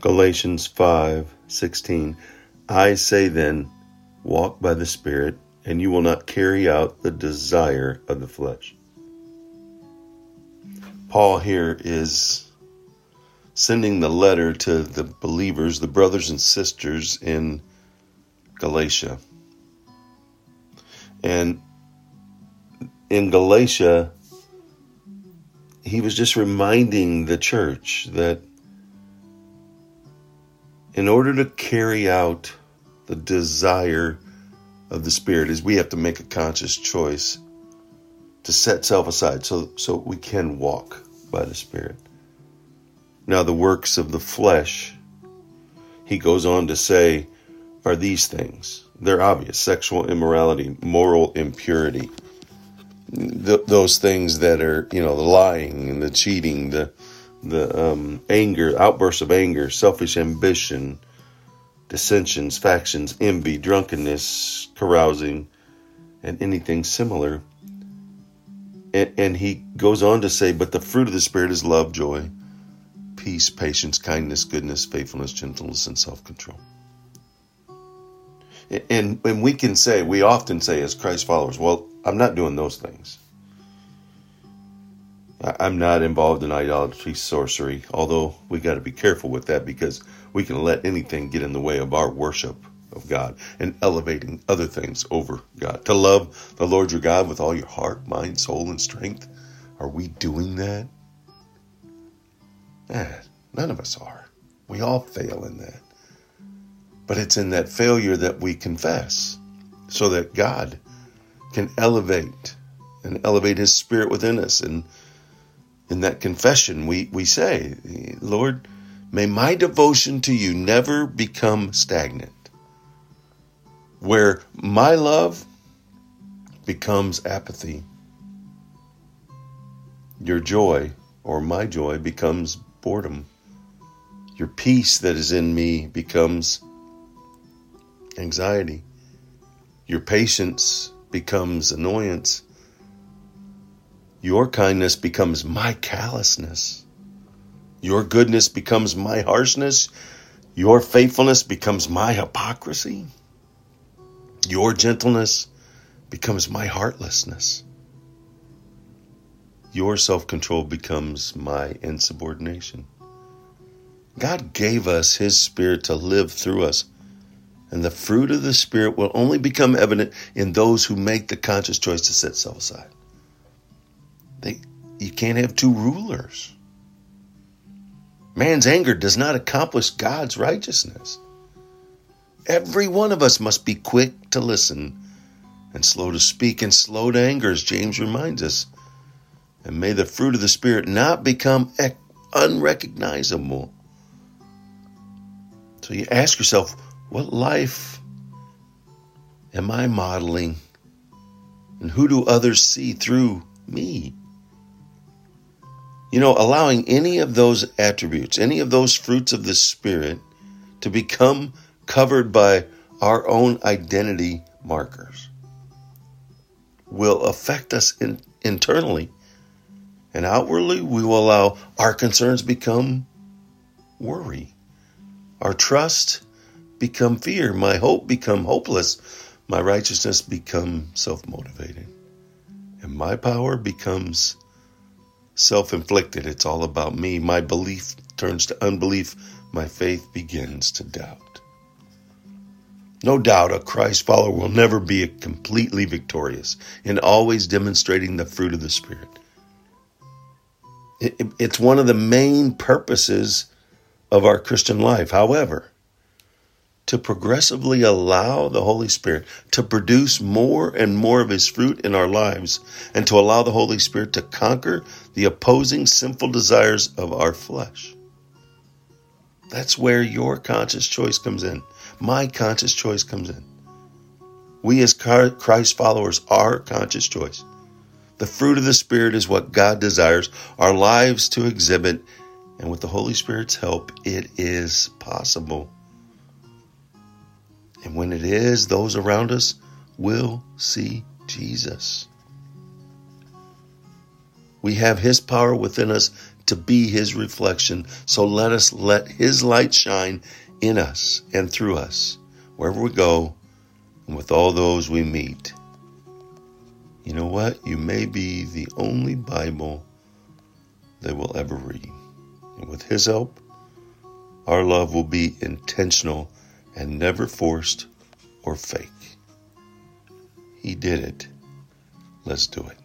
Galatians 5:16 I say then walk by the spirit and you will not carry out the desire of the flesh. Paul here is sending the letter to the believers, the brothers and sisters in Galatia. And in Galatia, he was just reminding the church that in order to carry out the desire of the Spirit, is we have to make a conscious choice to set self aside so, so we can walk by the Spirit. Now, the works of the flesh, he goes on to say, are these things. They're obvious sexual immorality, moral impurity, th- those things that are, you know, the lying and the cheating, the, the um, anger, outbursts of anger, selfish ambition, dissensions, factions, envy, drunkenness, carousing, and anything similar. And, and he goes on to say, but the fruit of the Spirit is love, joy, peace, patience, kindness, goodness, faithfulness, gentleness, and self control. And, and we can say, we often say as Christ followers, well, I'm not doing those things. I'm not involved in idolatry, sorcery, although we got to be careful with that because we can let anything get in the way of our worship of God and elevating other things over God. To love the Lord your God with all your heart, mind, soul, and strength. Are we doing that? Eh, none of us are. We all fail in that. But it's in that failure that we confess so that God can elevate and elevate his spirit within us. And in that confession, we, we say, Lord, may my devotion to you never become stagnant, where my love becomes apathy. Your joy or my joy becomes boredom. Your peace that is in me becomes anxiety. Your patience becomes annoyance. Your kindness becomes my callousness. Your goodness becomes my harshness. Your faithfulness becomes my hypocrisy. Your gentleness becomes my heartlessness. Your self control becomes my insubordination. God gave us His Spirit to live through us, and the fruit of the Spirit will only become evident in those who make the conscious choice to set self aside. They, you can't have two rulers. Man's anger does not accomplish God's righteousness. Every one of us must be quick to listen and slow to speak and slow to anger, as James reminds us. And may the fruit of the Spirit not become unrecognizable. So you ask yourself, what life am I modeling? And who do others see through me? You know, allowing any of those attributes, any of those fruits of the Spirit to become covered by our own identity markers will affect us in, internally. And outwardly, we will allow our concerns become worry, our trust become fear, my hope become hopeless, my righteousness become self motivated, and my power becomes self inflicted. It's all about me. My belief turns to unbelief. My faith begins to doubt. No doubt a Christ follower will never be completely victorious in always demonstrating the fruit of the Spirit. It's one of the main purposes of our Christian life. However, to progressively allow the Holy Spirit to produce more and more of His fruit in our lives and to allow the Holy Spirit to conquer the opposing sinful desires of our flesh. That's where your conscious choice comes in. My conscious choice comes in. We as Christ followers are conscious choice. The fruit of the Spirit is what God desires our lives to exhibit, and with the Holy Spirit's help, it is possible. And when it is, those around us will see Jesus. We have His power within us to be his reflection. So let us let his light shine in us and through us, wherever we go, and with all those we meet. You know what? You may be the only Bible they will ever read. And with his help, our love will be intentional and never forced or fake. He did it. Let's do it.